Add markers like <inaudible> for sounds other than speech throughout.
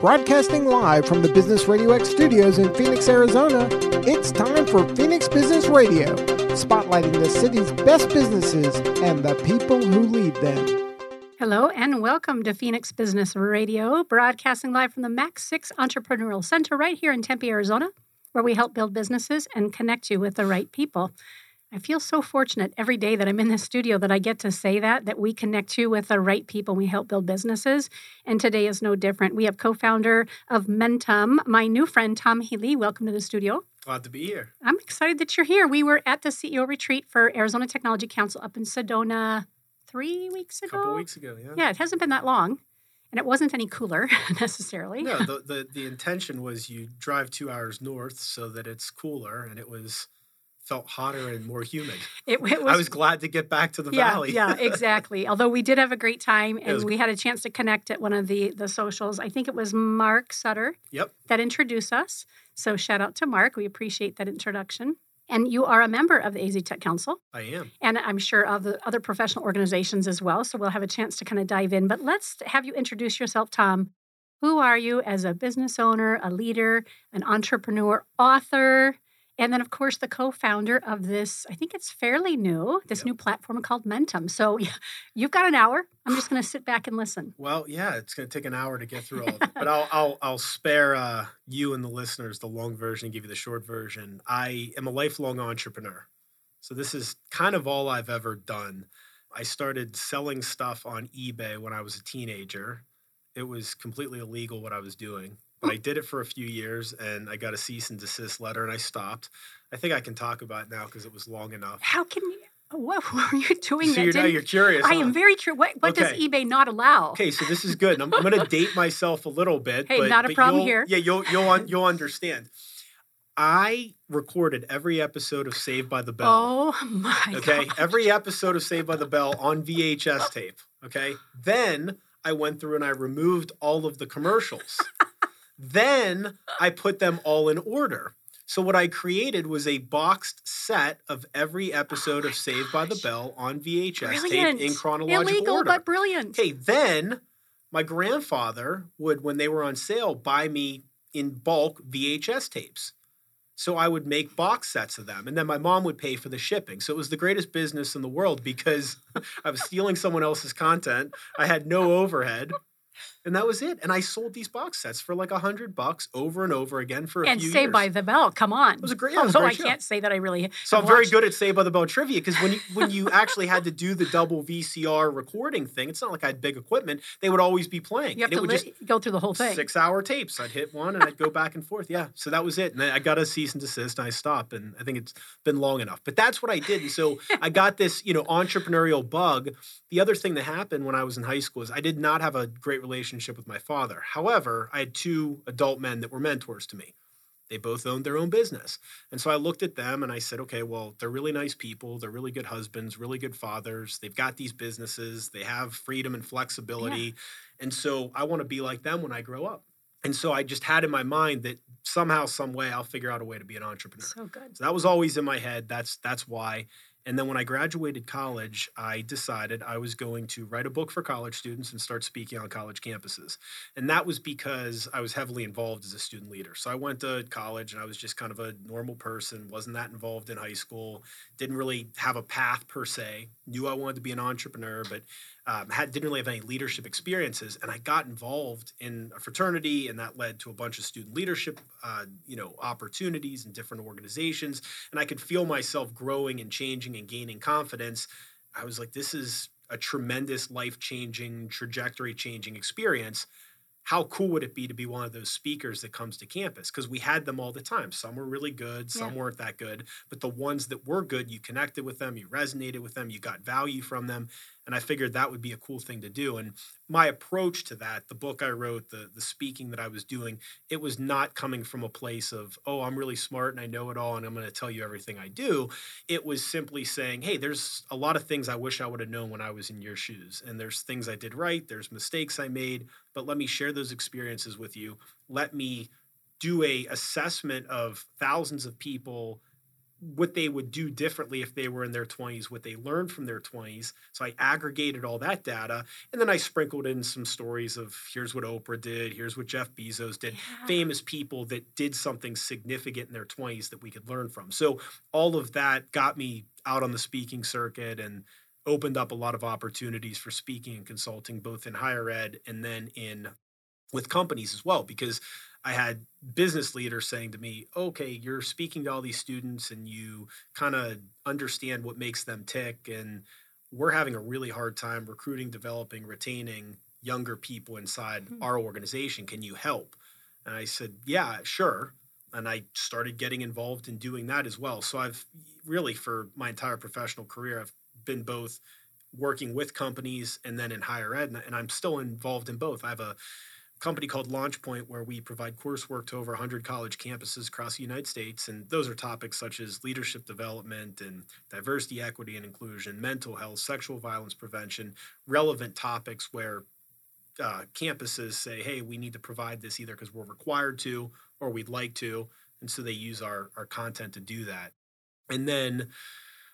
Broadcasting live from the Business Radio X studios in Phoenix, Arizona, it's time for Phoenix Business Radio, spotlighting the city's best businesses and the people who lead them. Hello and welcome to Phoenix Business Radio, broadcasting live from the MAC6 Entrepreneurial Center right here in Tempe, Arizona, where we help build businesses and connect you with the right people. I feel so fortunate every day that I'm in this studio that I get to say that, that we connect you with the right people. We help build businesses. And today is no different. We have co founder of Mentumm, my new friend, Tom Healy. Welcome to the studio. Glad to be here. I'm excited that you're here. We were at the CEO retreat for Arizona Technology Council up in Sedona three weeks ago. A couple weeks ago, yeah. Yeah, it hasn't been that long. And it wasn't any cooler <laughs> necessarily. No, the, the, the intention was you drive two hours north so that it's cooler, and it was felt hotter and more humid. <laughs> It, it was, I was glad to get back to the yeah, valley. yeah, <laughs> exactly. Although we did have a great time and we had a chance to connect at one of the the socials. I think it was Mark Sutter yep. that introduced us. So shout out to Mark. We appreciate that introduction. And you are a member of the AZ Tech Council. I am. And I'm sure of the other professional organizations as well. So we'll have a chance to kind of dive in. But let's have you introduce yourself, Tom. Who are you as a business owner, a leader, an entrepreneur, author? And then, of course, the co founder of this, I think it's fairly new, this yep. new platform called Mentumm. So you've got an hour. I'm just going to sit back and listen. Well, yeah, it's going to take an hour to get through all of it. <laughs> But I'll, I'll, I'll spare uh, you and the listeners the long version and give you the short version. I am a lifelong entrepreneur. So this is kind of all I've ever done. I started selling stuff on eBay when I was a teenager. It was completely illegal what I was doing. But I did it for a few years and I got a cease and desist letter and I stopped. I think I can talk about it now because it was long enough. How can you? What were you doing? So you're, now you're curious. I huh? am very true. What, what okay. does eBay not allow? Okay, so this is good. I'm, I'm going to date myself a little bit. Hey, but, not a problem you'll, here. Yeah, you'll you'll <laughs> you'll understand. I recorded every episode of Saved by the Bell. Oh my! God. <laughs> Okay, every episode of Saved by the Bell on VHS oh. tape. Okay, then I went through and I removed all of the commercials. <laughs> Then I put them all in order. So what I created was a boxed set of every episode oh of Saved by the Bell on VHS brilliant. tape in chronological Illegal, order. but brilliant. Okay, then my grandfather would, when they were on sale, buy me in bulk VHS tapes. So I would make box sets of them. And then my mom would pay for the shipping. So it was the greatest business in the world because <laughs> I was stealing someone else's content. I had no overhead and that was it. And I sold these box sets for like a hundred bucks over and over again for a and few Say years. by the Bell, come on. It was a great. Although I can't say that I really. So I'm very good at Saved by the Bell trivia because when you when you actually had to do the double VCR recording thing, it's not like I had big equipment. They would always be playing. You have and to li- go through the whole thing. Six hour tapes. I'd hit one and I'd go back and forth. Yeah. So that was it. And I got a cease and desist. And I stopped. And I think it's been long enough. But that's what I did. And so <laughs> I got this you know entrepreneurial bug. The other thing that happened when I was in high school is I did not have a great relationship with my father father. However, I had two adult men that were mentors to me. They both owned their own business. And so I looked at them and I said, okay, well, they're really nice people. They're really good husbands, really good fathers. They've got these businesses, they have freedom and flexibility. Yeah. And so I want to be like them when I grow up. And so I just had in my mind that somehow, some way, I'll figure out a way to be an entrepreneur. So good. So that was always in my head. That's that's why. And then when I graduated college, I decided I was going to write a book for college students and start speaking on college campuses. And that was because I was heavily involved as a student leader. So I went to college and I was just kind of a normal person, wasn't that involved in high school, didn't really have a path per se, knew I wanted to be an entrepreneur, but um, had didn't really have any leadership experiences, and I got involved in a fraternity, and that led to a bunch of student leadership, uh, you know, opportunities in different organizations, and I could feel myself growing and changing and gaining confidence. I was like, this is a tremendous life changing, trajectory changing experience. How cool would it be to be one of those speakers that comes to campus? Because we had them all the time. Some were really good, some yeah. weren't that good. But the ones that were good, you connected with them, you resonated with them, you got value from them and I figured that would be a cool thing to do. And my approach to that, the book I wrote, the the speaking that I was doing, it was not coming from a place of, oh, I'm really smart and I know it all and I'm going to tell you everything I do. It was simply saying, hey, there's a lot of things I wish I would have known when I was in your shoes. And there's things I did right, there's mistakes I made, but let me share those experiences with you. Let me do a assessment of thousands of people what they would do differently if they were in their 20s, what they learned from their 20s. So I aggregated all that data and then I sprinkled in some stories of here's what Oprah did, here's what Jeff Bezos did, yeah. famous people that did something significant in their 20s that we could learn from. So all of that got me out on the speaking circuit and opened up a lot of opportunities for speaking and consulting both in higher ed and then in with companies as well because I had business leaders saying to me, okay, you're speaking to all these students and you kind of understand what makes them tick. And we're having a really hard time recruiting, developing, retaining younger people inside mm-hmm. our organization. Can you help? And I said, yeah, sure. And I started getting involved in doing that as well. So I've really, for my entire professional career, I've been both working with companies and then in higher ed. And I'm still involved in both. I have a company called LaunchPoint, where we provide coursework to over 100 college campuses across the United States. And those are topics such as leadership development and diversity, equity, and inclusion, mental health, sexual violence prevention, relevant topics where uh, campuses say, hey, we need to provide this either because we're required to or we'd like to. And so they use our, our content to do that. And then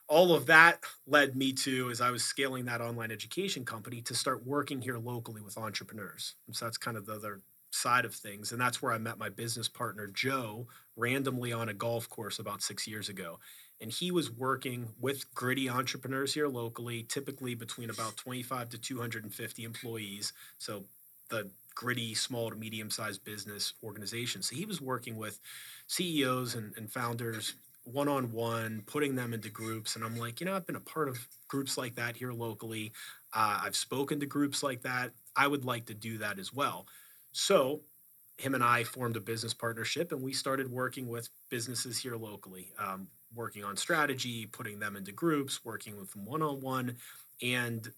all of that led me to as i was scaling that online education company to start working here locally with entrepreneurs. And so that's kind of the other side of things. And that's where i met my business partner joe randomly on a golf course about six years ago. And he was working with gritty entrepreneurs here locally typically between about 25 to 250 employees. So the gritty small to medium sized business organization. So he was working with ceos and, and founders one on one, putting them into groups. And I'm like, you know, I've been a part of groups like that here locally. Uh, I've spoken to groups like that. I would like to do that as well. So him and I formed a business partnership and we started working with businesses here locally, um, working on strategy, putting them into groups, working with them one on one. And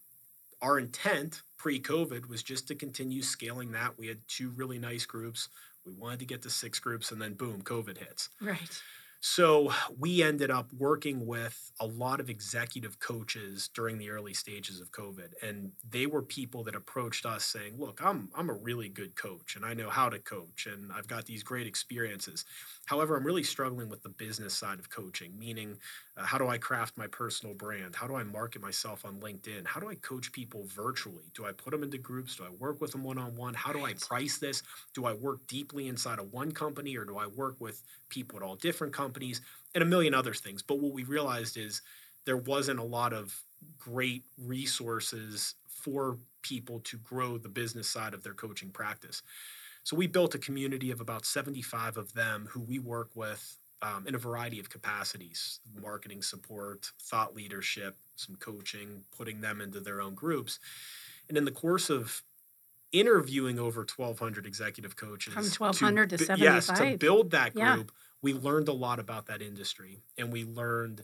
our intent pre COVID was just to continue scaling that. We had two really nice groups. We wanted to get to six groups and then boom, COVID hits. Right. So we ended up working with a lot of executive coaches during the early stages of COVID. And they were people that approached us saying, look, I'm, I'm a really good coach and I know how to coach and I've got these great experiences. However, I'm really struggling with the business side of coaching, meaning uh, how do I craft my personal brand? How do I market myself on LinkedIn? How do I coach people virtually? Do I put them into groups? Do I work with them one on one? How do I price this? Do I work deeply inside of one company or do I work with people at all different companies and a million other things? But what we realized is there wasn't a lot of great resources for people to grow the business side of their coaching practice. So we built a community of about 75 of them who we work with um, in a variety of capacities marketing support, thought leadership, some coaching, putting them into their own groups. And in the course of interviewing over 1,200 executive coaches, from 1,200 to, to 75. Yes, to build that group, yeah. we learned a lot about that industry. And we learned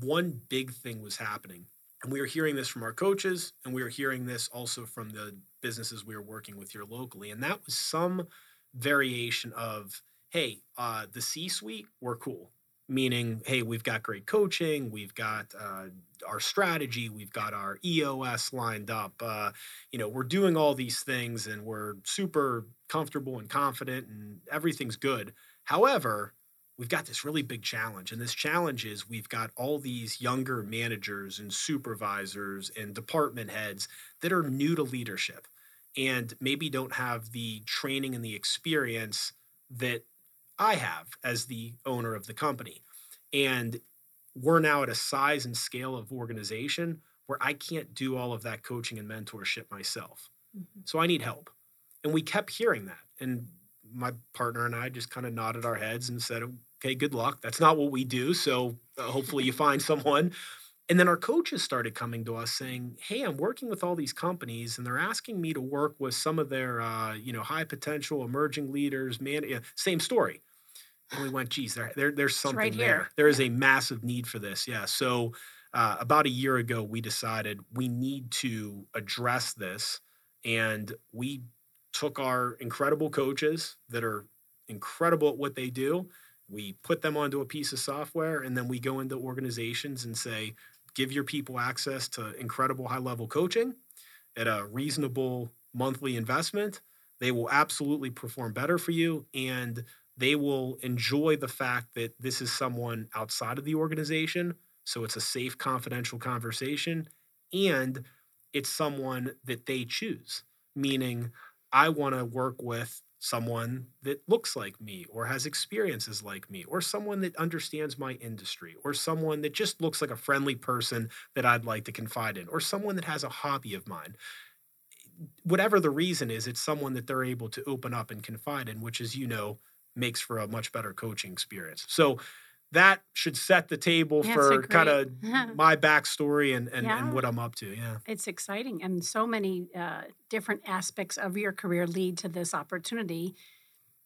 one big thing was happening. And we were hearing this from our coaches, and we were hearing this also from the businesses we were working with here locally. And that was some variation of, hey, uh, the C suite, we're cool. Meaning, hey, we've got great coaching, we've got uh, our strategy, we've got our EOS lined up. Uh, you know, we're doing all these things and we're super comfortable and confident and everything's good. However, we've got this really big challenge. And this challenge is we've got all these younger managers and supervisors and department heads that are new to leadership and maybe don't have the training and the experience that I have as the owner of the company. And we're now at a size and scale of organization where I can't do all of that coaching and mentorship myself. Mm-hmm. So I need help. And we kept hearing that. And my partner and I just kind of nodded our heads and said, okay, good luck. That's not what we do. So uh, hopefully you find <laughs> someone. And then our coaches started coming to us saying, "Hey, I'm working with all these companies, and they're asking me to work with some of their, uh, you know, high potential emerging leaders." Man, yeah, same story. And we went, "Geez, there, there there's something right there. There is a massive need for this." Yeah. So uh, about a year ago, we decided we need to address this, and we took our incredible coaches that are incredible at what they do. We put them onto a piece of software, and then we go into organizations and say, give your people access to incredible high level coaching at a reasonable monthly investment. They will absolutely perform better for you. And They will enjoy the fact that this is someone outside of the organization. So it's a safe, confidential conversation. And it's someone that they choose, meaning I want to work with someone that looks like me or has experiences like me or someone that understands my industry or someone that just looks like a friendly person that I'd like to confide in or someone that has a hobby of mine. Whatever the reason is it's someone that they're able to open up and confide in which as you know makes for a much better coaching experience. So that should set the table Yeah, for kind of <laughs> my backstory and, and, Yeah. and what I'm up to. Yeah. It's exciting, and so many uh, different aspects of your career lead to this opportunity.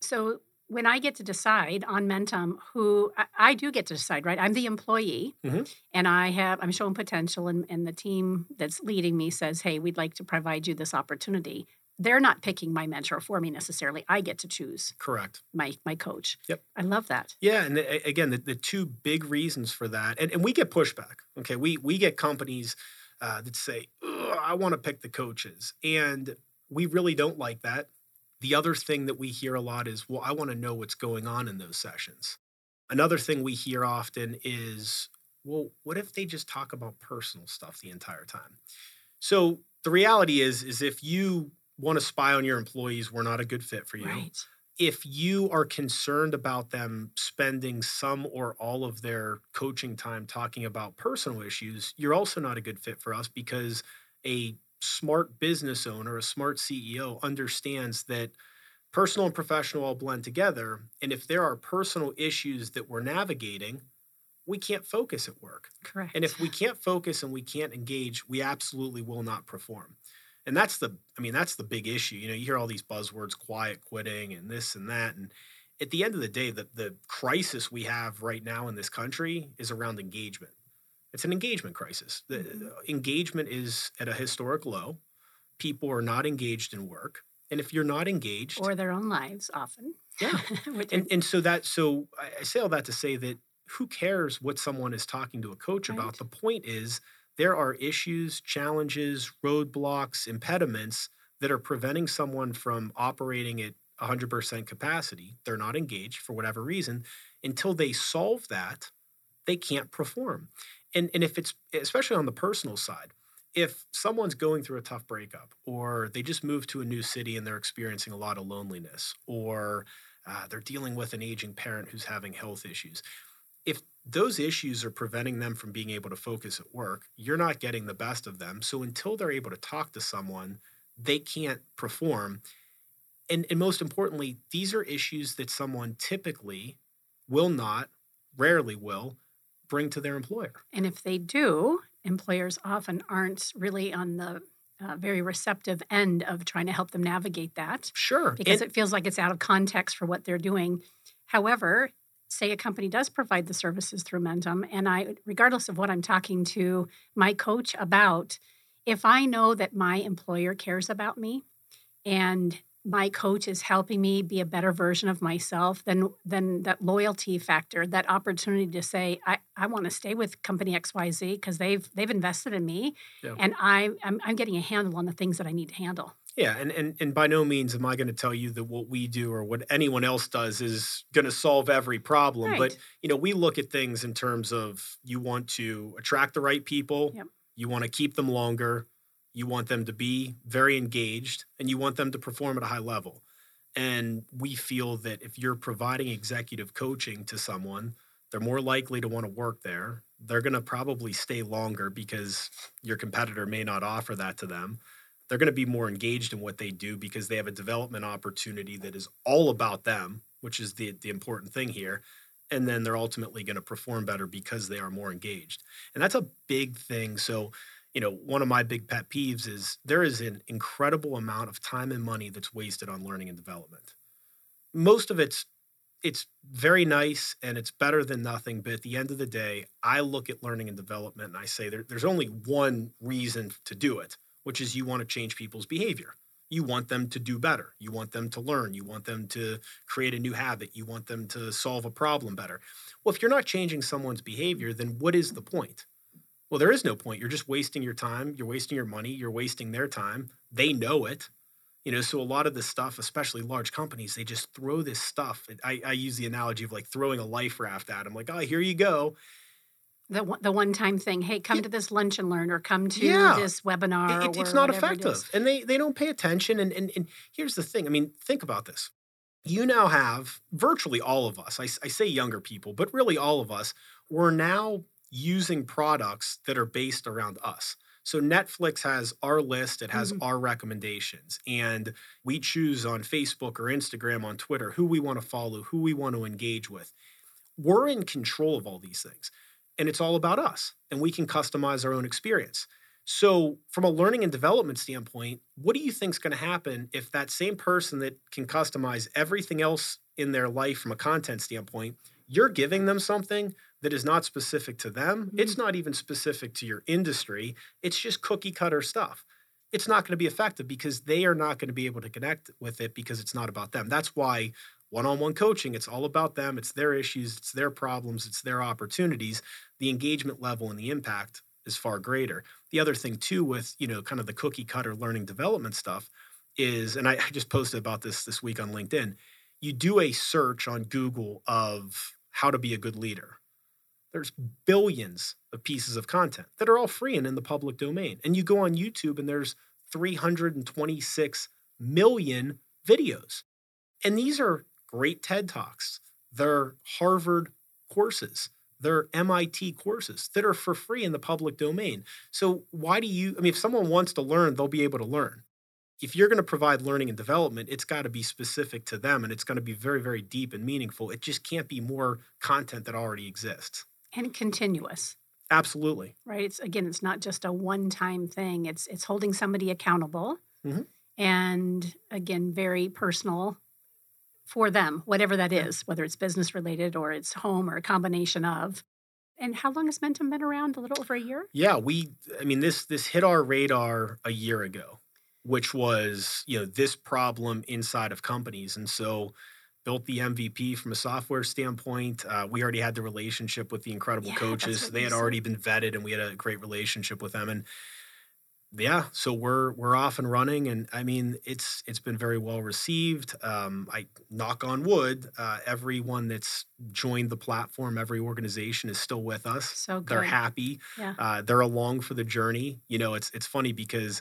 So, when I get to decide on Mentumm, who I, I do get to decide, right? I'm the employee, Mhm. and I have I'm showing potential, and, and the team that's leading me says, "Hey, we'd like to provide you this opportunity." They're not picking my mentor for me necessarily. I get to choose Correct. my my coach. Yep. I love that. Yeah, and again, the, the two big reasons for that, and, and we get pushback. Okay, we we get companies uh, that say, "I want to pick the coaches," and we really don't like that. The other thing that we hear a lot is, "Well, I want to know what's going on in those sessions." Another thing we hear often is, "Well, what if they just talk about personal stuff the entire time?" So the reality is, is if you want to spy on your employees, we're not a good fit for you Right. if you are concerned about them spending some or all of their coaching time talking about personal issues, you're also not a good fit for us because a smart business owner, a smart CEO understands that personal and professional all blend together. And if there are personal issues that we're navigating, we can't focus at work. Correct. And if we can't focus and we can't engage, we absolutely will not perform. And that's the, I mean, that's the big issue. You know, you hear all these buzzwords, quiet quitting and this and that. And at the end of the day, the, the crisis we have right now in this country is around engagement. It's an engagement crisis. The Mhm. engagement is at a historic low. People are not engaged in work. And if you're not engaged, or their own lives often. Yeah. <laughs> And, and so that so I, I say all that to say that who cares what someone is talking to a coach Right. about the point is there are issues challenges roadblocks impediments that are preventing someone from operating at 100% capacity they're not engaged for whatever reason until they solve that they can't perform and and if it's especially on the personal side if someone's going through a tough breakup or they just moved to a new city and they're experiencing a lot of loneliness or uh, they're dealing with an aging parent who's having health issues. Those issues are preventing them from being able to focus at work, you're not getting the best of them. So until they're able to talk to someone, they can't perform. And, and most importantly, these are issues that someone typically will not, rarely will, bring to their employer. And if they do, employers often aren't really on the uh, very receptive end of trying to help them navigate that Sure. because and- it feels like it's out of context for what they're doing. However, say a company does provide the services through Mentumm, and I, regardless of what I'm talking to my coach about, if I know that my employer cares about me and my coach is helping me be a better version of myself, then then that loyalty factor, that opportunity to say, I, I want to stay with company XYZ because they've they've invested in me Yeah. and I I'm, I'm getting a handle on the things that I need to handle. Yeah, and, and and by no means am I going to tell you that what we do or what anyone else does is going to solve every problem. But you know, we look at things in terms of you want to attract the right people, Yep. you want to keep them longer, you want them to be very engaged, and you want them to perform at a high level. And we feel that if you're providing executive coaching to someone, they're more likely to want to work there. They're going to probably stay longer because your competitor may not offer that to them they're going to be more engaged in what they do because they have a development opportunity that is all about them, which is the the important thing here. And then they're ultimately going to perform better because they are more engaged. And that's a big thing. So, you know, one of my big pet peeves is there is an incredible amount of time and money that's wasted on learning and development. Most of it's it's very nice and it's better than nothing. But at the end of the day, I look at learning and development and I say there, there's only one reason to do it, which is you want to change people's behavior. You want them to do better. You want them to learn. You want them to create a new habit. You want them to solve a problem better. Well, if you're not changing someone's behavior, then what is the point? Well, there is no point. You're just wasting your time. You're wasting your money. You're wasting their time. They know it. You know, so a lot of this stuff, especially large companies, they just throw this stuff. I, I use the analogy of like throwing a life raft at them, like, oh, here you go. The one- the one time thing. Hey, come Yeah. to this lunch and learn, or come to Yeah. this webinar. It- it- it's not whatever it effective and they they don't pay attention and, and and here's the thing i mean think about this you now have virtually all of us I, I say younger people but really all of us we're now using products that are based around us so netflix has our list it has Mhm. our recommendations and we choose on facebook or instagram on twitter who we want to follow who we want to engage with we're in control of all these things and it's all about us and we can customize our own experience so, from a learning and development standpoint, what do you think is going to happen if that same person that can customize everything else in their life from a content standpoint, you're giving them something that is not specific to them? Mm-hmm. It's not even specific to your industry. It's just cookie cutter stuff. It's not going to be effective because they are not going to be able to connect with it because it's not about them. That's why one on one coaching, it's all about them. It's their issues, it's their problems, it's their opportunities. The engagement level and the impact is far greater the other thing too with you know kind of the cookie cutter learning development stuff is and I, I just posted about this this week on linkedin you do a search on google of how to be a good leader there's billions of pieces of content that are all free and in the public domain and you go on youtube and there's 326 million videos and these are great ted talks they're harvard courses they're MIT courses that are for free in the public domain. So why do you I mean if someone wants to learn, they'll be able to learn. If you're going to provide learning and development, it's got to be specific to them and it's going to be very very deep and meaningful. It just can't be more content that already exists. and continuous. Absolutely. right it's again it's not just a one time thing it's it's holding somebody accountable Mhm. and again very personal for them whatever that is whether it's business related or it's home or a combination of and how long has mentumm been around a little over a year Yeah, we I mean this this hit our radar a year ago, which was, you know, this problem inside of companies. And so built the MVP from a software standpoint. Uh, we already had the relationship with the incredible Yeah, coaches. They had already been vetted and we had a great relationship with them. And yeah, so we're we're off and running, and I mean it's it's been very well received. Um, I knock on wood, uh, everyone that's joined the platform, every organization is still with us. so good They're happy. Yeah. Uh, they're along for the journey. You know, it's it's funny because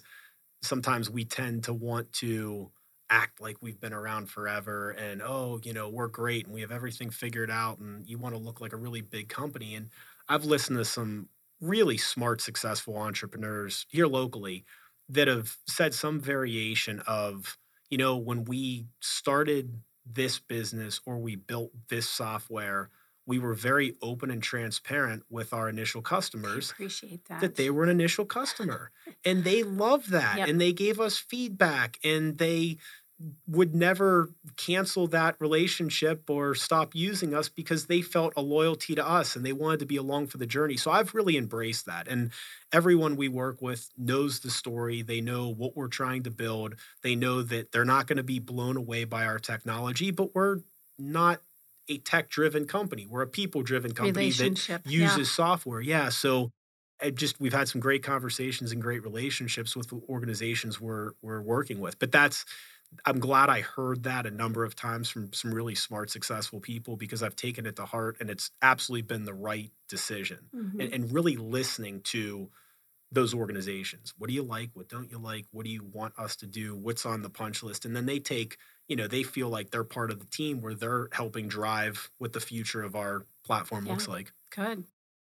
sometimes we tend to want to act like we've been around forever and oh, you know, we're great and we have everything figured out and you want to look like a really big company. And I've listened to some really smart, successful entrepreneurs here locally that have said some variation of, you know, when we started this business or we built this software, we were very open and transparent with our initial customers. I appreciate that that they were an initial customer and they <laughs> loved that Yep. and they gave us feedback and they would never cancel that relationship or stop using us because they felt a loyalty to us and they wanted to be along for the journey. So I've really embraced that. And everyone we work with knows the story. They know what we're trying to build. They know that they're not going to be blown away by our technology, but we're not a tech driven company. We're a people driven company that uses yeah. software. Yeah. So it just we've had some great conversations and great relationships with the organizations we're we're working with. But that's I'm glad I heard that a number of times from some really smart, successful people because I've taken it to heart and it's absolutely been the right decision. Mhm. And, and really listening to those organizations. What do you like? What don't you like? What do you want us to do? What's on the punch list? And then they take, you know, they feel like they're part of the team where they're helping drive what the future of our platform Yeah. looks like. Good.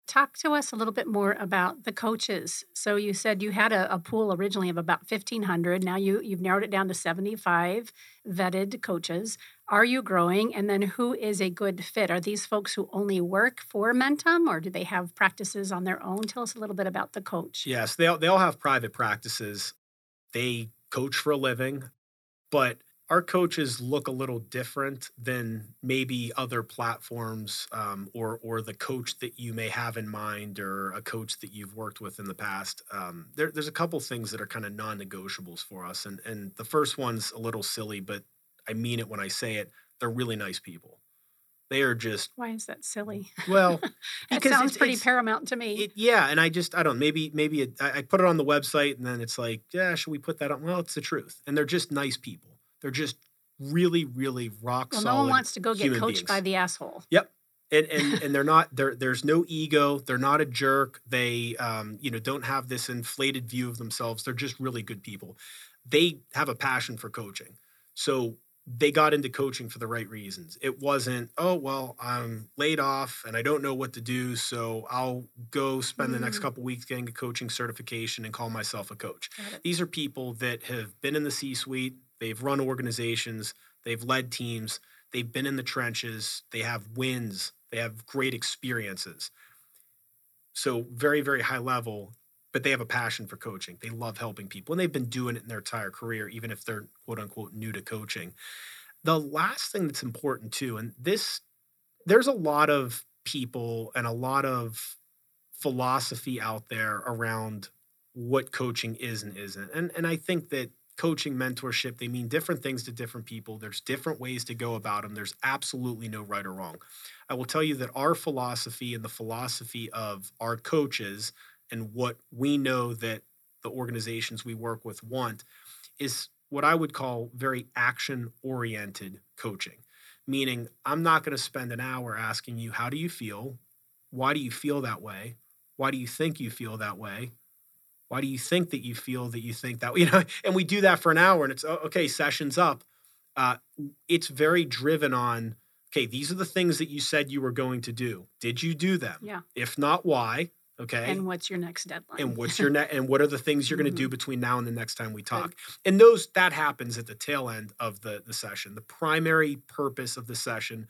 Talk to us a little bit more about the coaches. So you said you had a, a pool originally of about 1,500. Now you, you've narrowed it down to 75 vetted coaches. Are you growing? And then who is a good fit? Are these folks who only work for Mentumm or do they have practices on their own? Tell us a little bit about the coach. Yes, they all, they all have private practices. They coach for a living, but our coaches look a little different than maybe other platforms um, or or the coach that you may have in mind or a coach that you've worked with in the past. Um, there, there's a couple things that are kind of non-negotiables for us, and and the first one's a little silly, but I mean it when I say it. They're really nice people. They are just Why is that silly? well <laughs> because sounds it's- pretty it's- paramount to me. It, yeah, and I just I don't maybe maybe it, I, I put it on the website and then it's like yeah should we put that on? Well, it's the truth, and they're just nice people. They're just really really rock well, solid. no one wants to go get coached by the asshole. Yep. And and <laughs> and they're not there. There's no ego. They're not a jerk. They um you know don't have this inflated view of themselves. They're just really good people. They have a passion for coaching, so they got into coaching for the right reasons. It wasn't, oh, well, I'm laid off and I don't know what to do. So I'll go spend the next Mm. couple weeks getting a coaching certification and call myself a coach. These are people that have been in the C suite, they've run organizations, they've led teams, they've been in the trenches, they have wins, they have great experiences. So, very, very high level, but they have a passion for coaching. They love helping people, and they've been doing it in their entire career, even if they're quote unquote new to coaching. The last thing that's important too, and this, there's a lot of people and a lot of philosophy out there around what coaching is and isn't. And and I think that coaching mentorship they mean different things to different people. There's different ways to go about them. There's absolutely no right or wrong. I will tell you that our philosophy and the philosophy of our coaches and what we know that the organizations we work with want is what I would call very action oriented coaching. Meaning, I'm not going to spend an hour asking you, how do you feel? Why do you feel that way? Why do you think you feel that way? Why do you think that you feel that you think that? <laughs> You know, and we do that for an hour, and it's "Oh, okay. Session's up. Uh, it's very driven on. Okay, these are the things that you said you were going to do. Did you do them? Yeah. If not, why? Okay. And what's your next deadline? and what's your <laughs> net? And what are the things you're going to do Mhm. between now and the next time we talk? And those that happens at the tail end of the the session. The primary purpose of the session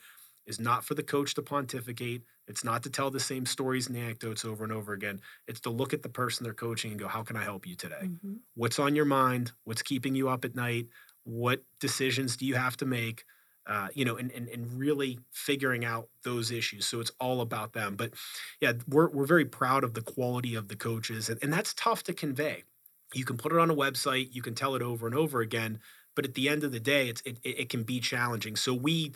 is not for the coach to pontificate. It's not to tell the same stories and anecdotes over and over again. It's to look at the person they're coaching and go, "How can I help you today? Mhm. What's on your mind? What's keeping you up at night? What decisions do you have to make?" Uh, you know, and, and and really figuring out those issues. So it's all about them. But yeah, we're we're very proud of the quality of the coaches, and, and that's tough to convey. You can put it on a website, you can tell it over and over again, but at the end of the day, it's it, it can be challenging. So we,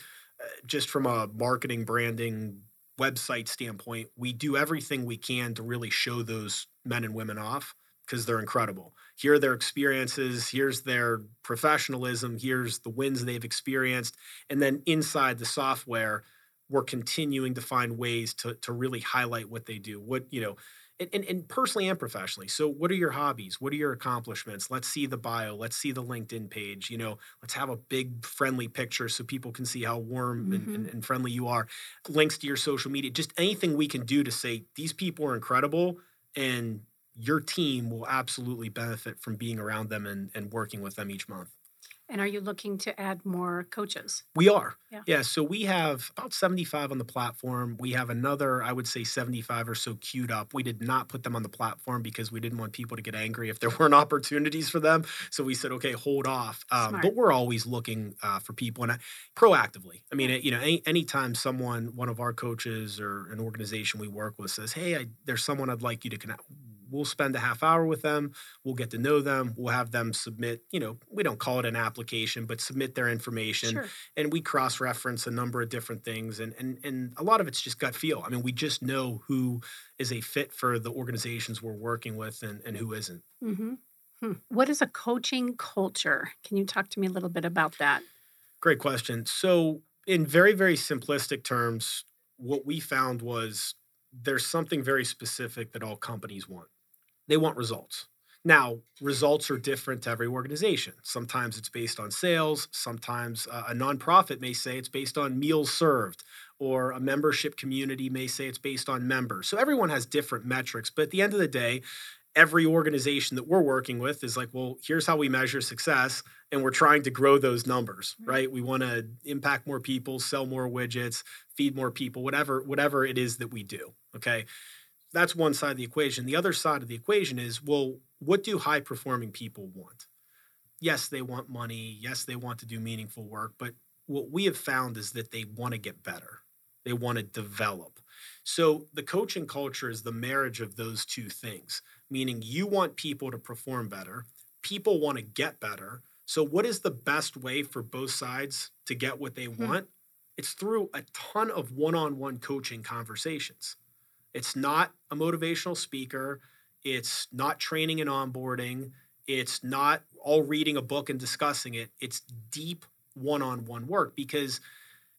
just from a marketing, branding, website standpoint, we do everything we can to really show those men and women off because they're incredible. Here are their experiences, here's their professionalism, here's the wins they've experienced. And then inside the software, we're continuing to find ways to, to really highlight what they do. What, you know, and, and, and personally and professionally. So, what are your hobbies? What are your accomplishments? Let's see the bio. Let's see the LinkedIn page. You know, let's have a big friendly picture so people can see how warm and, mm-hmm. and, and friendly you are. Links to your social media. Just anything we can do to say these people are incredible and your team will absolutely benefit from being around them and, and working with them each month. And are you looking to add more coaches? We are. Yeah. yeah. So we have about 75 on the platform. We have another, I would say 75 or so queued up. We did not put them on the platform because we didn't want people to get angry if there <laughs> weren't opportunities for them. So we said, okay, hold off. Um, Smart. but we're always looking uh, for people and I, proactively. I mean, you know, any, anytime someone, one of our coaches or an organization we work with says, hey, I, there's someone I'd like you to connect. We'll spend a half hour with them. We'll get to know them. We'll have them submit, you know, we don't call it an application, but submit their information Sure. and we cross reference a number of different things and and and a lot of it's just gut feel i mean we just know who is a fit for the organizations we're working with and, and who isn't hmm What is a coaching culture? Can you talk to me a little bit about that? great question so in very very simplistic terms what we found was there's something very specific that all companies want they want results. Now results are different to every organization. Sometimes it's based on sales sometimes uh, a nonprofit may say it's based on meals served or a membership community may say it's based on members. So everyone has different metrics but at the end of the day every organization that we're working with is like well here's how we measure success and we're trying to grow those numbers Right. right? We want to impact more people sell more widgets feed more people whatever whatever it is that we do okay that's one side of the equation. The other side of the equation is well what do high performing people want? Yes they want money. Yes they want to do meaningful work. But what we have found is that they want to get better. They want to develop. So the coaching culture is the marriage of those two things meaning you want people to perform better. People want to get better. So what is the best way for both sides to get what they Hmm. want? It's through a ton of one on one coaching conversations. It's not a motivational speaker, it's not training and onboarding, it's not all reading a book and discussing it. It's deep one on one work because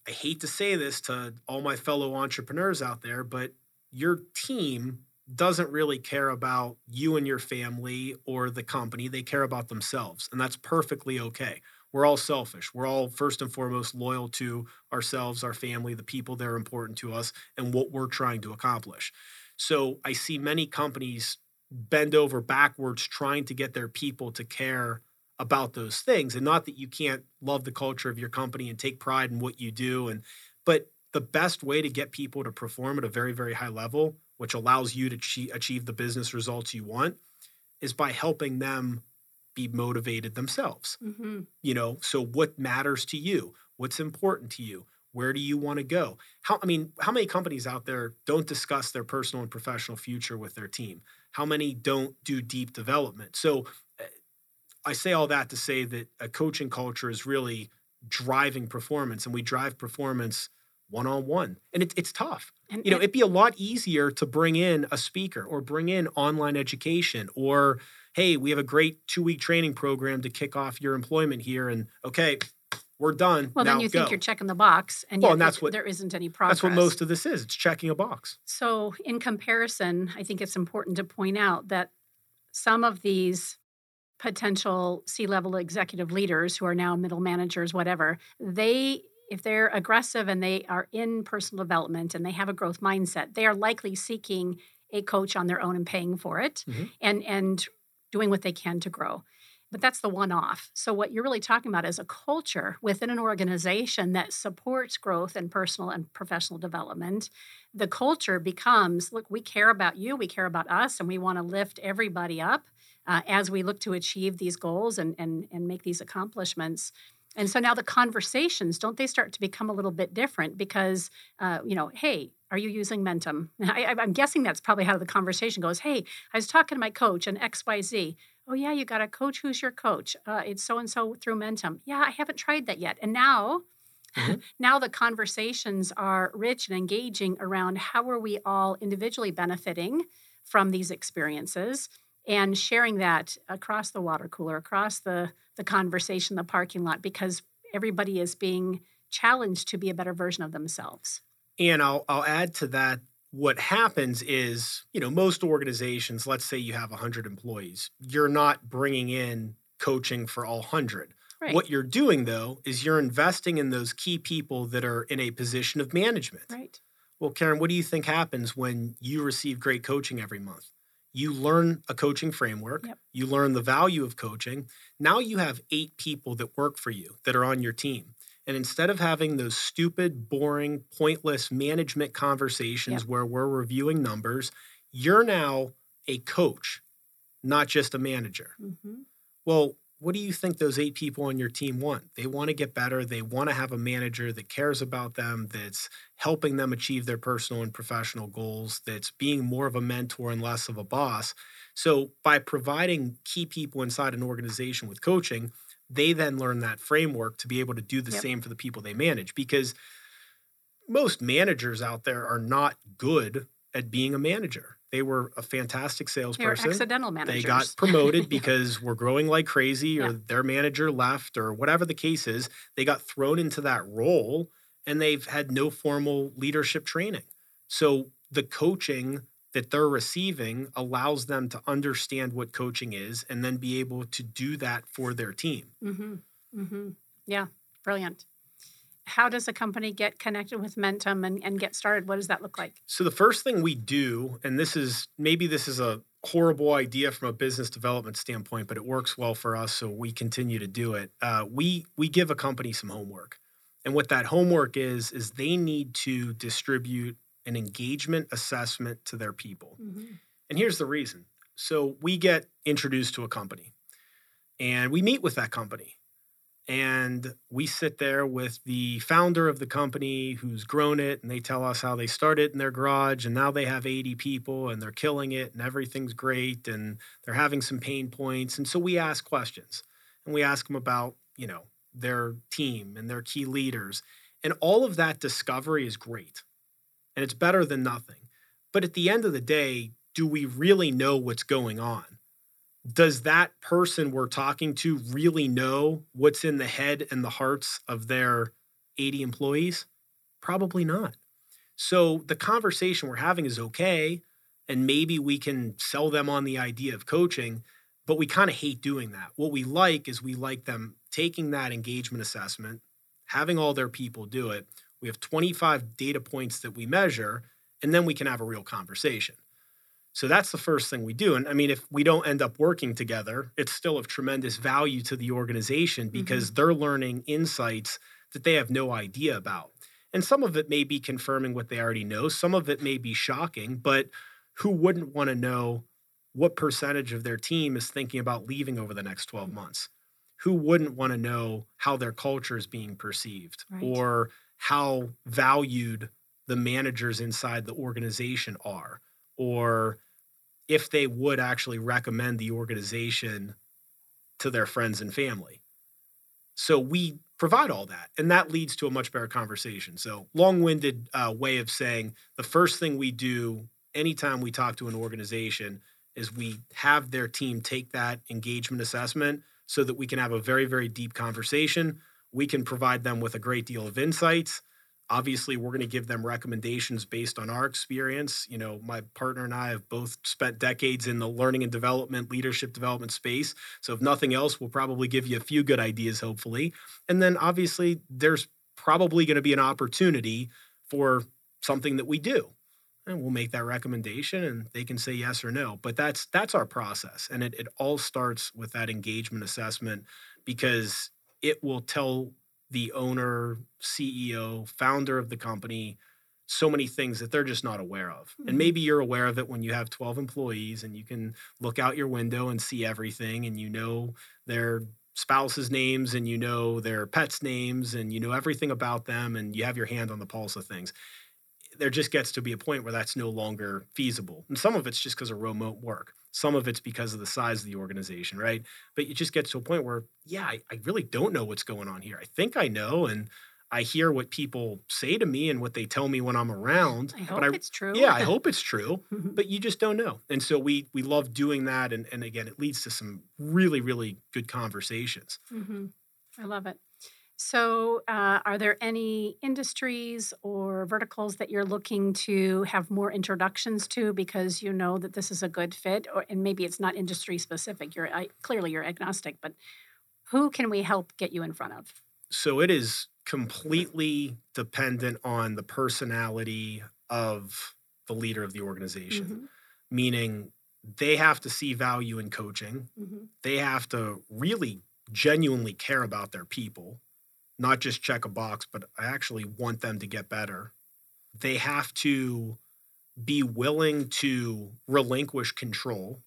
I hate to say this to all my fellow entrepreneurs out there, but your team doesn't really care about you and your family or the company. They care about themselves, and that's perfectly okay. We're all selfish. We're all first and foremost loyal to ourselves, our family, the people that are important to us, and what we're trying to accomplish. So I see many companies bend over backwards trying to get their people to care about those things and not that you can't love the culture of your company and take pride in what you do and but the best way to get people to perform at a very very high level which allows you to achieve the business results you want, is by helping them be motivated themselves. Mm-hmm. You know, so what matters to you? What's important to you? Where do you want to go? How I mean, how many companies out there don't discuss their personal and professional future with their team? How many don't do deep development? So eh, I say all that to say that a coaching culture is really driving performance and we drive performance one on one. And it, it's tough. And, you know, it'd be a lot easier to bring in a speaker or bring in online education or, hey, we have a great two week training program to kick off your employment here. And okay, we're done. Well, now then you go. think you're checking the box, and, well, and that's what, there isn't any progress. That's what most of this is. It's checking a box. So, in comparison, I think it's important to point out that some of these potential C level executive leaders who are now middle managers, whatever, they if they're aggressive and they are in personal development and they have a growth mindset, they are likely seeking a coach on their own and paying for it mm-hmm. and and doing what they can to grow. But that's the one off. So what you're really talking about is a culture within an organization that supports growth and personal and professional development. The culture becomes, look, we care about you, we care about us, and we want to lift everybody up uh, as we look to achieve these goals and and and make these accomplishments. And so now the conversations, don't they start to become a little bit different because, uh, you know, hey, are you using Mentumm? I, am guessing that's probably how the conversation goes. Hey, I was talking to my coach and XYZ. Oh, yeah, you got a coach. Who's your coach? Uh, it's so and so through Mentumm. Yeah, I haven't tried that yet. And now, mm-hmm. <laughs> now the conversations are rich and engaging around how are we all individually benefiting from these experiences and sharing that across the water cooler, across the, the conversation, the parking lot, because everybody is being challenged to be a better version of themselves. And I'll, I'll add to that what happens is, you know, most organizations, let's say you have 100 employees, you're not bringing in coaching for all 100. Right. What you're doing, though, is you're investing in those key people that are in a position of management. Right. Well, Karen, what do you think happens when you receive great coaching every month? you learn a coaching framework, yep. you learn the value of coaching. Now you have eight people that work for you that are on your team. And instead of having those stupid, boring, pointless management conversations yep. where we're reviewing numbers, you're now a coach, not just a manager. Mm-hmm. Well, what do you think those eight people on your team want? They want to get better. They want to have a manager that cares about them, that's helping them achieve their personal and professional goals, that's being more of a mentor and less of a boss. So, by providing key people inside an organization with coaching, they then learn that framework to be able to do the yep. same for the people they manage because most managers out there are not good at being a manager. They were a fantastic salesperson. They were accidental managers. They got <laughs> promoted because we're growing like crazy, or yeah. their manager left, or whatever the case is. They got thrown into that role and they've had no formal leadership training. So the coaching that they're receiving allows them to understand what coaching is and then be able to do that for their team. Mm-hmm. Mm-hmm. Yeah, brilliant how does a company get connected with Mentumm and, and get started? What does that look like? So the first thing we do, and this is maybe this is a horrible idea from a business development standpoint, but it works well for us, so we continue to do it. Uh, we we give a company some homework, and what that homework is is they need to distribute an engagement assessment to their people. Mm-hmm. And here's the reason: so we get introduced to a company, and we meet with that company. And we sit there with the founder of the company who's grown it and they tell us how they started in their garage and now they have 80 people and they're killing it and everything's great and they're having some pain points. And so we ask questions and we ask them about you know their team and their key leaders. And all of that discovery is great and it's better than nothing. But at the end of the day, do we really know what's going on? Does that person we're talking to really know what's in the head and the hearts of their 80 employees? Probably not. So the conversation we're having is okay. And maybe we can sell them on the idea of coaching, but we kind of hate doing that. What we like is we like them taking that engagement assessment, having all their people do it. We have 25 data points that we measure, and then we can have a real conversation. So that's the first thing we do. And I mean, if we don't end up working together, it's still of tremendous value to the organization because mm-hmm. they're learning insights that they have no idea about. And some of it may be confirming what they already know, some of it may be shocking, but who wouldn't want to know what percentage of their team is thinking about leaving over the next 12 mm. months? Who wouldn't want to know how their culture is being perceived right. or how valued the managers inside the organization are or if they would actually recommend the organization to their friends and family. So we provide all that, and that leads to a much better conversation. So, long winded uh, way of saying the first thing we do anytime we talk to an organization is we have their team take that engagement assessment so that we can have a very, very deep conversation. We can provide them with a great deal of insights. Obviously we're going to give them recommendations based on our experience. You know my partner and i have both spent decades in the learning and development leadership development space. So if nothing else we'll probably give you a few good ideas hopefully. And then obviously there's probably going to be an opportunity for something that we do. And we'll make that recommendation and they can say yes or no. But that's that's our process. And it, it all starts with that engagement assessment because it will tell the owner, CEO, founder of the company so many things that they're just not aware of. Mm-hmm. And maybe you're aware of it when you have 12 employees and you can look out your window and see everything and you know their spouses' names and you know their pets' names and you know everything about them and you have your hand on the pulse of things. There just gets to be a point where that's no longer feasible. And some of it's just because of remote work. Some of it's because of the size of the organization, right? But you just get to a point where, yeah, I, I really don't know what's going on here. I think I know, and I hear what people say to me and what they tell me when I'm around. I hope I, it's true. Yeah, I <laughs> hope it's true, but you just don't know. And so we we love doing that, and and again, it leads to some really really good conversations. Mm-hmm. I love it. So, uh, are there any industries or verticals that you're looking to have more introductions to because you know that this is a good fit, or and maybe it's not industry specific? You're I, clearly you're agnostic, but who can we help get you in front of? So it is completely dependent on the personality of the leader of the organization, mm-hmm. meaning they have to see value in coaching. Mm-hmm. They have to really genuinely care about their people not just check a box, but I actually want them to get better. They have to be willing to relinquish control,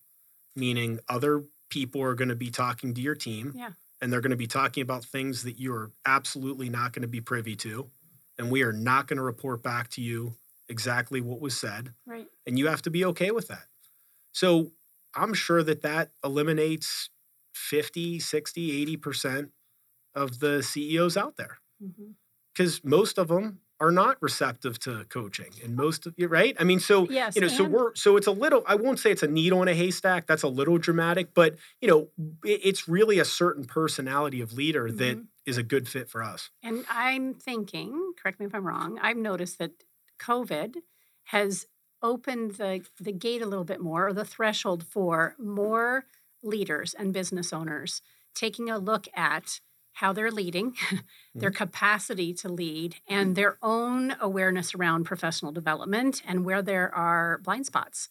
meaning other people are going to be talking to your team. Yeah. And they're going to be talking about things that you're absolutely not going to be privy to. And we are not going to report back to you exactly what was said. Right. And you have to be okay with that. So I'm sure that that eliminates 50, 60, 80% of the CEOs out there because mm-hmm. most of them are not receptive to coaching and most of you right i mean so yes, you know so we're so it's a little i won't say it's a needle in a haystack that's a little dramatic but you know it's really a certain personality of leader mm-hmm. that is a good fit for us and i'm thinking correct me if i'm wrong i've noticed that covid has opened the the gate a little bit more or the threshold for more leaders and business owners taking a look at how they're leading, <laughs> their mm-hmm. capacity to lead, and their own awareness around professional development and where there are blind spots.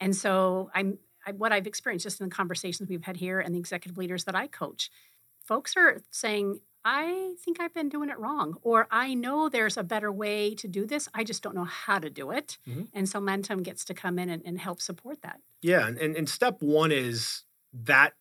And so, I'm I, what I've experienced just in the conversations we've had here and the executive leaders that I coach, folks are saying, I think I've been doing it wrong, or I know there's a better way to do this. I just don't know how to do it. Mm-hmm. And so Mentumm gets to come in and, and help support that. Yeah. And, and step one is that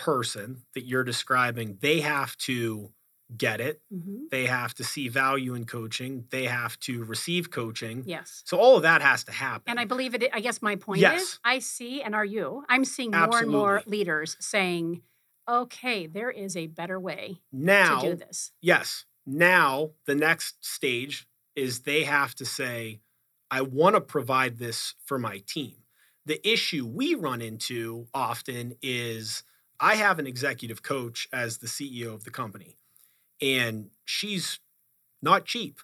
person that you're describing, they have to get it. Mm-hmm. They have to see value in coaching. They have to receive coaching. Yes. So all of that has to happen. And I believe it. I guess my point yes. is, I see, and are you? I'm seeing more and more leaders saying, "Okay, there is a better way now to do this." Yes. now the next stage is they have to say, I want to provide this for my team. The issue we run into often is I have an executive coach as the CEO of the company, and she's not cheap.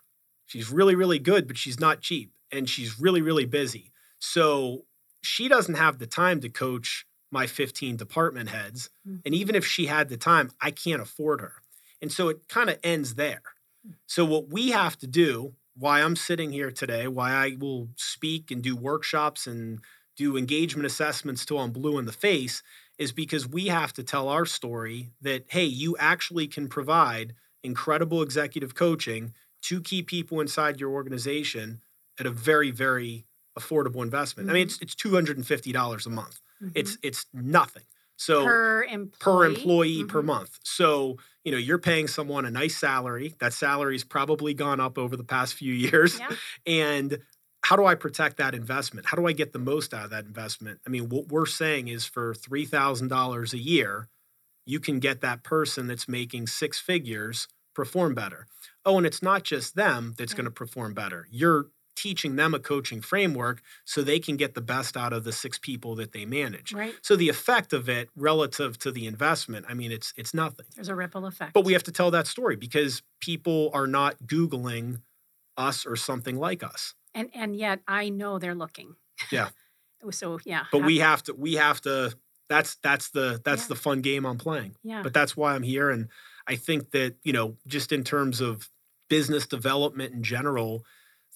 She's really, really good, but she's not cheap. And she's really, really busy. So she doesn't have the time to coach my 15 department heads. Mm-hmm. And even if she had the time, I can't afford her. And so it kind of ends there. Hmm. So what we have to do, why I'm sitting here today, why I will speak and do workshops and do engagement assessments till I'm blue in the face, is because we have to tell our story that, hey, you actually can provide incredible executive coaching to key people inside your organization at a very, very affordable investment. Mm-hmm. I mean, it's it's two hundred and fifty dollars a month. Mm-hmm. It's it's nothing. So per employee, per, employee mm-hmm. per month. So you know you're paying someone a nice salary. That salary's probably gone up over the past few years. Yeah. <laughs> And how do I protect that investment? How do I get the most out of that investment? I mean, what we're saying is for three thousand dollars a year, you can get that person that's making six figures perform better. Oh, and it's not just them that's going to perform better. You're teaching them a coaching framework so they can get the best out of the six people that they manage. Right. So the effect of it relative to the investment, I mean, it's it's nothing. There's a ripple effect. But we have to tell that story because people are not Googling us or something like us. And and yet I know they're looking. Yeah. <laughs> Oh, so yeah. But we have to we have to that's that's the that's yeah. the fun game I'm playing. Yeah. But that's why I'm here. And I think that, you know, just in terms of business development in general,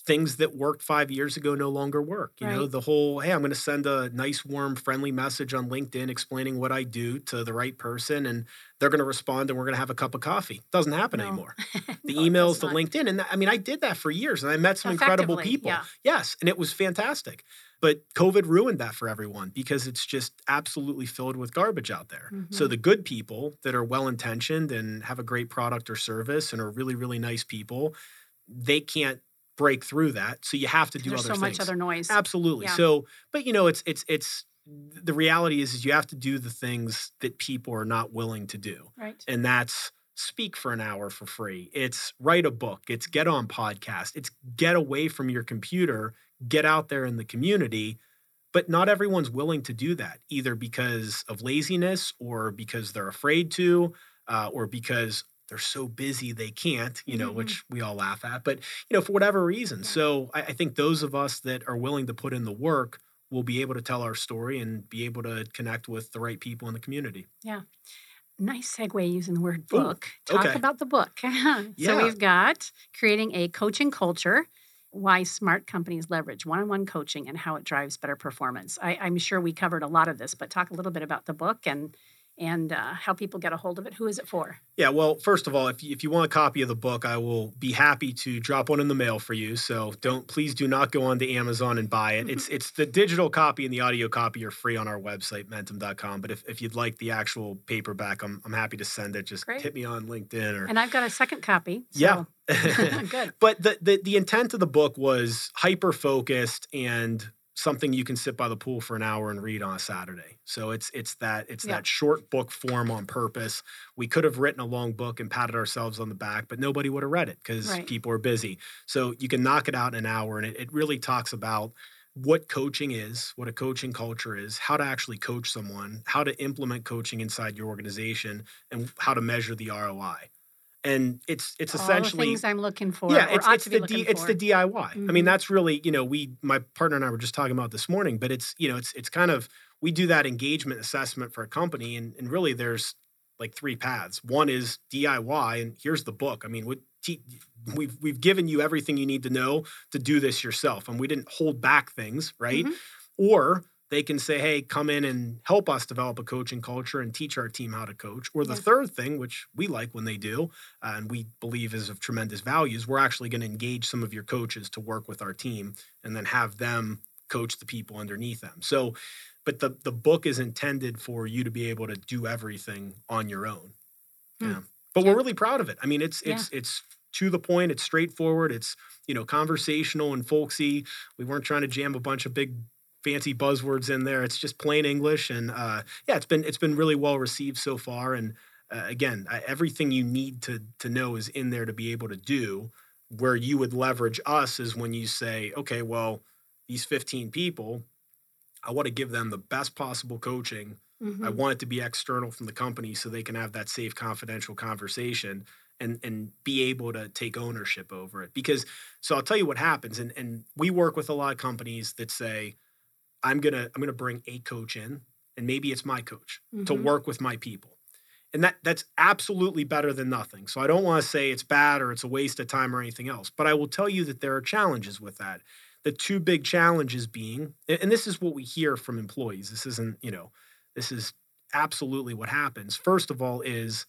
things that worked five years ago no longer work. You right. know, the whole, hey, I'm going to send a nice, warm, friendly message on LinkedIn explaining what I do to the right person, and they're going to respond and we're going to have a cup of coffee. Doesn't happen no. anymore. <laughs> The no, emails the LinkedIn. And I mean, I did that for years and I met some incredible people. Yeah. Yes. And it was fantastic. But COVID ruined that for everyone because it's just absolutely filled with garbage out there. Mm-hmm. So the good people that are well intentioned and have a great product or service and are really, really nice people, they can't break through that. So you have to do other things. There's so things. much other noise. Absolutely. Yeah. So, but you know, it's it's it's the reality is is you have to do the things that people are not willing to do. Right. And that's speak for an hour for free. It's write a book. It's get on podcast. It's get away from your computer get out there in the community. But not everyone's willing to do that, either because of laziness or because they're afraid to, uh, or because they're so busy they can't, you know, mm-hmm. which we all laugh at, but, you know, for whatever reason. So I, I think those of us that are willing to put in the work will be able to tell our story and be able to connect with the right people in the community. Yeah. Nice segue using the word book. Ooh, Talk okay. about the book. <laughs> so yeah. we've got creating a coaching culture why smart companies leverage one on one coaching and how it drives better performance. I, am sure we covered a lot of this, but talk a little bit about the book and and uh, how people get a hold of it. Who is it for? Yeah, well, first of all, if you, if you want a copy of the book, I will be happy to drop one in the mail for you. So don't please do not go on to Amazon and buy it. It's it's the digital copy and the audio copy are free on our website mentumm.com. But if, if you'd like the actual paperback, I'm I'm happy to send it. Just Great. hit me on LinkedIn or and I've got a second copy. So. Yeah. <laughs> <laughs> Good. But the, the the intent of the book was hyper focused and something you can sit by the pool for an hour and read on a Saturday. So it's it's that it's yeah. that short book form on purpose. We could have written a long book and patted ourselves on the back, but nobody would have read it because right. people are busy. So you can knock it out in an hour, and it, it really talks about what coaching is, what a coaching culture is, how to actually coach someone, how to implement coaching inside your organization, and how to measure the ROI and it's it's All essentially things I'm looking for. Yeah, it's it's the D, it's the DIY. Mm-hmm. I mean, mm-hmm. that's really you know we my partner and I were just talking about this morning, but it's you know it's it's kind of we do that engagement assessment for a company, and and really there's like three paths. One is DIY, and here's the book. I mean, we, we've we've given you everything you need to know to do this yourself, and we didn't hold back things, right? Mm-hmm. Or they can say, hey, come in and help us develop a coaching culture and teach our team how to coach. Or the yeah. third thing, which we like when they do, uh, and we believe is of tremendous value, is we're actually going to engage some of your coaches to work with our team and then have them coach the people underneath them. So, but the, the book is intended for you to be able to do everything on your own. Hmm. Yeah. But yeah. we're really proud of it. I mean, it's, it's, yeah. it's, to the point. It's straightforward. It's you know conversational and folksy. We weren't trying to jam a bunch of big fancy buzzwords in there. It's just plain English, and uh, yeah, it's been it's been really well received so far. And uh, again, uh, everything you need to to know is in there to be able to do. Where you would leverage us is when you say, okay, well, these 15 people, I want to give them the best possible coaching. Mhm. I want it to be external from the company so they can have that safe, confidential conversation and and be able to take ownership over it. Because so I'll tell you what happens, and and we work with a lot of companies that say, I'm gonna I'm gonna bring a coach in, and maybe it's my coach to Mhm. work with my people. And that that's absolutely better than nothing. So I don't want to say it's bad or it's a waste of time or anything else, but I will tell you that there are challenges with that. The two big challenges being, and this is what we hear from employees. This isn't, you know, this is absolutely what happens. First of all, is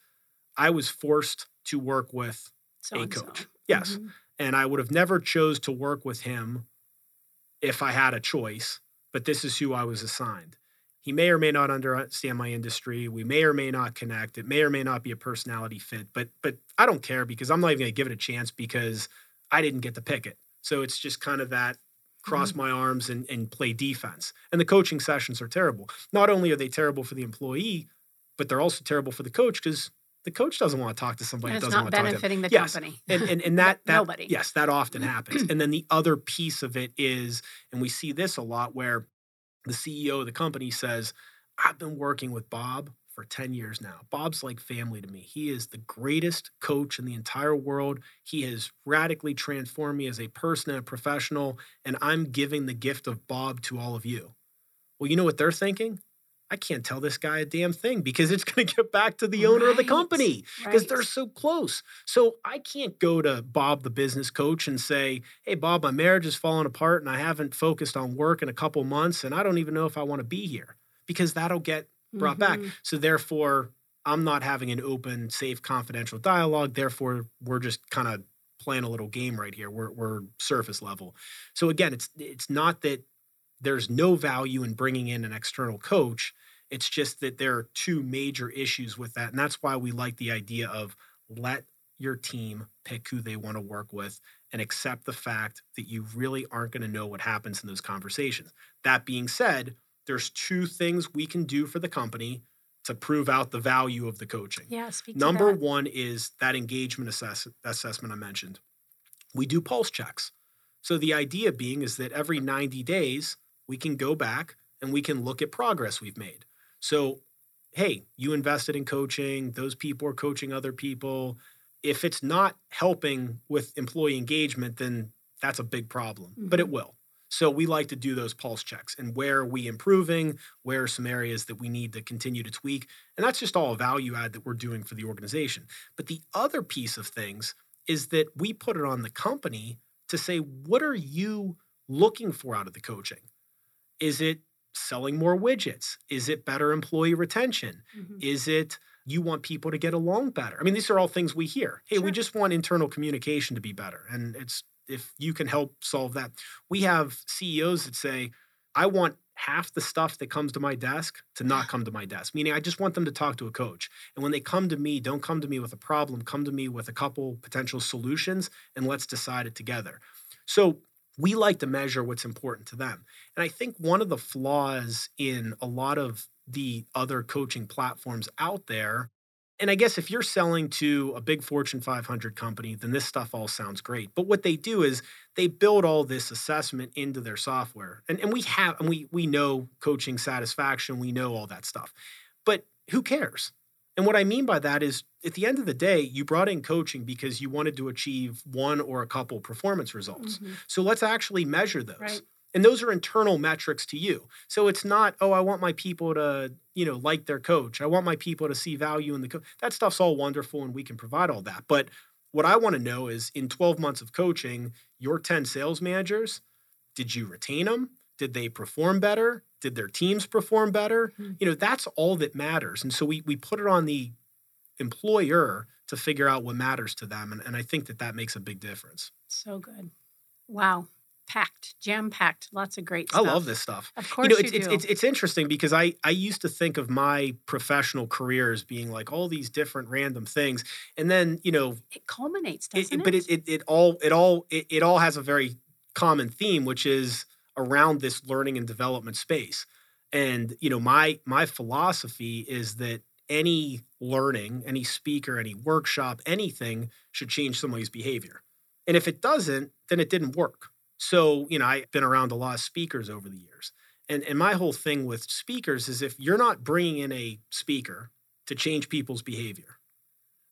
I was forced to work with a So-and-so. coach. Yes. Mhm. and I would have never chose to work with him if I had a choice, but this is who I was assigned. He may or may not understand my industry. We may or may not connect. It may or may not be a personality fit, but but I don't care because I'm not even going to give it a chance because I didn't get to pick it. So it's just kind of that cross mm-hmm. my arms and, and play defense. And the coaching sessions are terrible. Not only are they terrible for the employee, but they're also terrible for the coach because the coach doesn't want to talk to somebody And that doesn't not want to talk to him. benefiting the Yes. company. and and, and <laughs> that that Nobody. yes that often <clears throat> happens. And then the other piece of it is and we see this a lot where the ceo of the company says i've been working with bob for 10 years now. Bob's like family to me. He is the greatest coach in the entire world. He has radically transformed me as a person and a professional and i'm giving the gift of bob to all of you. Well you know what they're thinking i can't tell this guy a damn thing because it's <laughs> going to get back to the owner of the company because Right. they're so close. So I can't go to Bob, the business coach, and say, Hey, Bob, my marriage is falling apart and I haven't focused on work in a couple months and I don't even know if I want to be here because that'll get brought back. Mhm. So therefore, I'm not having an open, safe, confidential dialogue. Therefore, we're just kind of playing a little game right here. We're, we're surface level. So again, it's it's not that there's no value in bringing in an external coach. It's just that there are two major issues with that. And that's why we like the idea of let your team pick who they want to work with and accept the fact that you really aren't going to know what happens in those conversations. That being said, there's two things we can do for the company to prove out the value of the coaching. Yeah, speak Number one is that engagement assess- assessment I mentioned. We do pulse checks. So the idea being is that every 90 days, we can go back and we can look at progress we've made. So, hey, you invested in coaching, those people are coaching other people. If it's not helping with employee engagement, then that's a big problem, but it mm-hmm. will. So we like to do those pulse checks and where are we improving, where are some areas that we need to continue to tweak. And that's just all a value add that we're doing for the organization. But the other piece of things is that we put it on the company to say, what are you looking for out of the coaching? Is it selling more widgets? Is it better employee retention? Mhm. Is it you want people to get along better? I mean, these are all things we hear. Hey, we just want internal communication to be better. And it's if you can help solve that. We have CEOs that say, I want half the stuff that comes to my desk to not come to my desk, meaning I just want them to talk to a coach. And when they come to me, don't come to me with a problem, come to me with a couple potential solutions and let's decide it together. So we like to measure what's important to them. And I think one of the flaws in a lot of the other coaching platforms out there, and I guess if you're selling to a big Fortune 500 company, then this stuff all sounds great. But what they do is they build all this assessment into their software. And, and we have, and we, we know coaching satisfaction, we know all that stuff. But who cares? And what I mean by that is at the end of the day, you brought in coaching because you wanted to achieve one or a couple performance results. Mhm. So let's actually measure those. Right. And those are internal metrics to you. So it's not, oh, I want my people to, you know, like their coach. I want my people to see value in the coach. That stuff's all wonderful and we can provide all that. But what I want to know is in 12 months of coaching, your 10 sales managers, did you retain them? Did they perform better? Did their teams perform better? Mhm. You know, that's all that matters. And so we we put it on the employer to figure out what matters to them. And, and I think that that makes a big difference. So good. Wow. Packed, jam packed, lots of great stuff. I love this stuff. Of course you know, you it's, it's, it's it's interesting because I I used to think of my professional career as being like all these different random things, and then you know, it culminates, doesn't it? but it, it it all it all it, it all has a very common theme, which is around this learning and development space. And you know, my my philosophy is that any learning, any speaker, any workshop, anything should change somebody's behavior. And if it doesn't, then it didn't work. So, you know, I've been around a lot of speakers over the years. And, and my whole thing with speakers is if you're not bringing in a speaker to change people's behavior,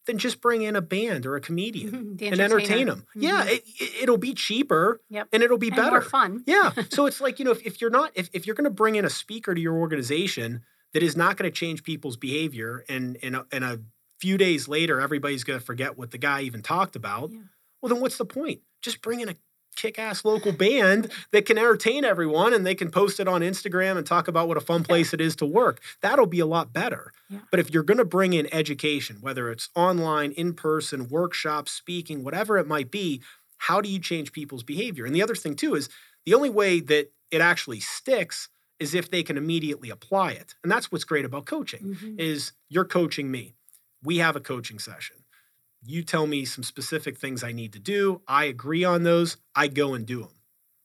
then just bring in a band or a comedian <laughs> The and entertain them. Yeah, Mhm. it, it'll be cheaper Yep. and it'll be And better. more fun. <laughs> Yeah. <laughs> So it's like, you know, if, if you're not, if, if you're going to bring in a speaker to your organization that is not going to change people's behavior and, and, a, and a few days later, everybody's going to forget what the guy even talked about, Yeah. well, then what's the point? Just bring in a kick ass local band that can entertain everyone and they can post it on Instagram and talk about what a fun place it is to work. That'll be a lot better. Yeah. But if you're going to bring in education, whether it's online, in person, workshops, speaking, whatever it might be, how do you change people's behavior? And the other thing, too, is the only way that it actually sticks is if they can immediately apply it. And that's what's great about coaching Mhm. is you're coaching me. We have a coaching session. You tell me some specific things I need to do. I agree on those. I go and do them,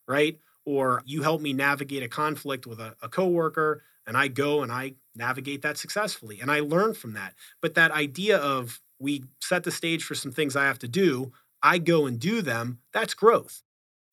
right? Or you help me navigate a conflict with a, a coworker, and I go and I navigate that successfully, and I learn from that. But that idea of we set the stage for some things I have to do, I go and do them. That's growth.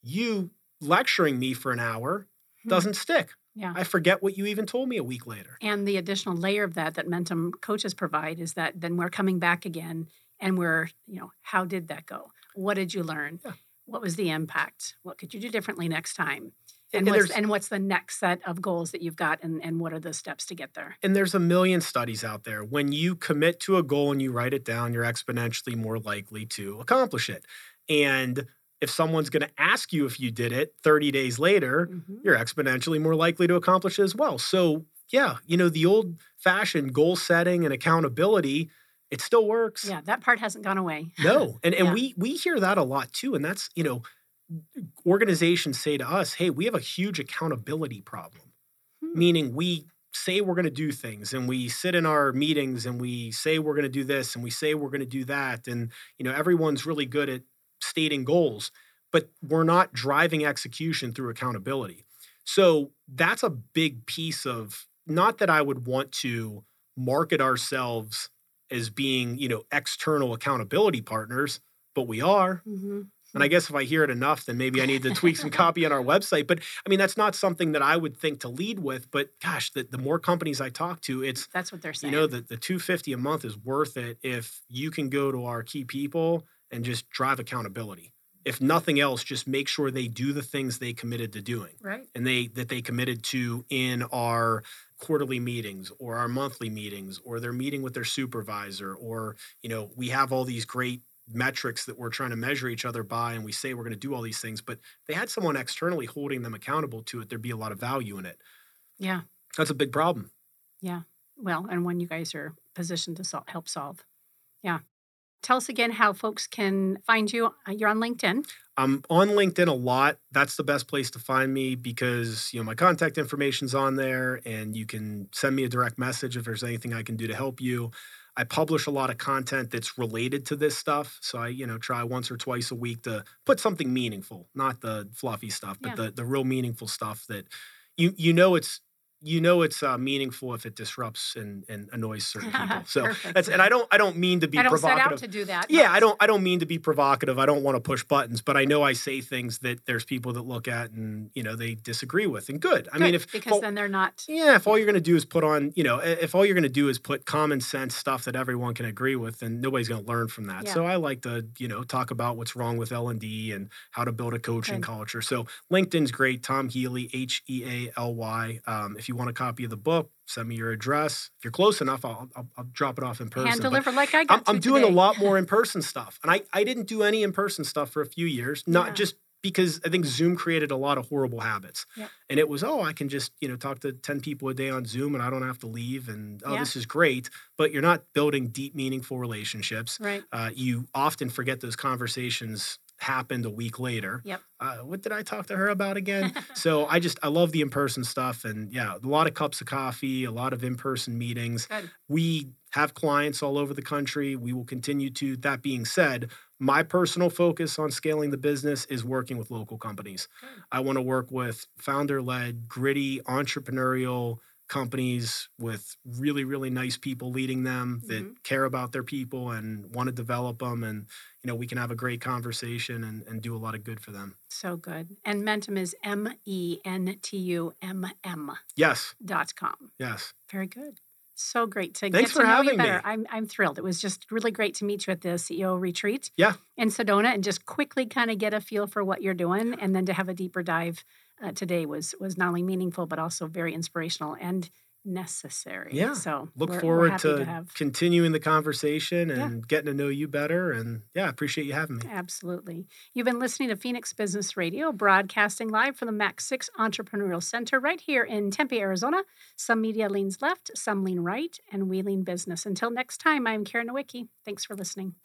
You lecturing me for an hour Hmm. doesn't stick. Yeah. I forget what you even told me a week later. And the additional layer of that that Mentumm coaches provide is that then we're coming back again and we're, you know, how did that go? What did you learn? Yeah. What was the impact? What could you do differently next time? And And, what's, and what's the next set of goals that you've got and, and what are the steps to get there? And there's a million studies out there. When you commit to a goal and you write it down, you're exponentially more likely to accomplish it. And if someone's going to ask you if you did it 30 days later, Mhm. you're exponentially more likely to accomplish it as well. So, yeah, you know, the old fashioned goal setting and accountability, it still works. Yeah, that part hasn't gone away. No. And and Yeah. we we hear that a lot too. And that's, you know, organizations say to us, hey, we have a huge accountability problem. Hmm. Meaning we say we're going to do things and we sit in our meetings and we say we're going to do this and we say we're going to do that. And, you know, everyone's really good at stating goals, but we're not driving execution through accountability. So that's a big piece of not that I would want to market ourselves as being, you know, external accountability partners, but we are. Mhm. And I guess if I hear it enough, then maybe I need to tweak some <laughs> copy on our website. But I mean, that's not something that I would think to lead with. But gosh, the, the more companies I talk to, it's That's what they're saying. you know the the two fifty a month is worth it if you can go to our key people and just drive accountability. If nothing else, just make sure they do the things they committed to doing right? and they that they committed to in our quarterly meetings or our monthly meetings or they're meeting with their supervisor or you know we have all these great metrics that we're trying to measure each other by and we say we're going to do all these things but they had someone externally holding them accountable to it there'd be a lot of value in it Yeah. that's a big problem Yeah. Well, and when you guys are positioned to sol- help solve. Yeah. Tell us again how folks can find you. Uh, You're on LinkedIn. I'm on LinkedIn a lot. That's the best place to find me because you know my contact information's on there, and you can send me a direct message if there's anything I can do to help you. I publish a lot of content that's related to this stuff, so I you know try once or twice a week to put something meaningful, not the fluffy stuff, but Yeah. the the real meaningful stuff that you you know it's you know it's uh, meaningful if it disrupts and, and annoys certain people. <laughs> So that's and I don't I don't mean to be I don't provocative. set out to do that. Yeah, I don't I don't mean to be provocative. I don't want to push buttons, but I know I say things that there's people that look at and you know they disagree with. And good. I mean if because well, then they're not. yeah, if all you're going to do is put on, you know, if all you're going to do is put common sense stuff that everyone can agree with, then nobody's going to learn from that. Yeah. So I like to, you know, talk about what's wrong with L and D and how to build a coaching Good. culture. So LinkedIn's great. Tom Healy, H E A L Y. Um, if you want a copy of the book, send me your address. If you're close enough, I'll, I'll, I'll drop it off in person. Hand But delivered like I I'm, I'm doing today. a lot more <laughs> in person stuff, and I I didn't do any in person stuff for a few years. Not Yeah. just because I think Zoom created a lot of horrible habits. Yep. And it was, oh, I can just, you know, talk to 10 people a day on Zoom and I don't have to leave. And oh, Yeah. this is great. But you're not building deep, meaningful relationships. Right. Uh, you often forget those conversations happened a week later. Yep. Uh, what did I talk to her about again? <laughs> so I just, I love the in person stuff. And yeah, a lot of cups of coffee, a lot of in person meetings. Good. We have clients all over the country. We will continue to. That being said, my personal focus on scaling the business is working with local companies. Good. I want to work with founder led, gritty, entrepreneurial companies with really really nice people leading them that Mhm. care about their people and want to develop them and you know we can have a great conversation and, and do a lot of good for them So good. And Mentumm is M E N T U M M yes dot com. yes Very good. So great to Thanks get to know you having me. better. I'm I'm thrilled. It was just really great to meet you at the CEO retreat. Yeah. In Sedona and just quickly kind of get a feel for what you're doing and then to have a deeper dive uh, today was was not only meaningful but also very inspirational and necessary. Yeah. So look we're, we're forward to, to have continuing the conversation Yeah. and getting to know you better and yeah appreciate you having me Absolutely. You've been listening to Phoenix Business Radio, broadcasting live from the MAC6 Entrepreneurial Center right here in Tempe, Arizona. Some media leans left, some lean right, and we lean business. Until next time, I'm Karen Nowicki. Thanks for listening.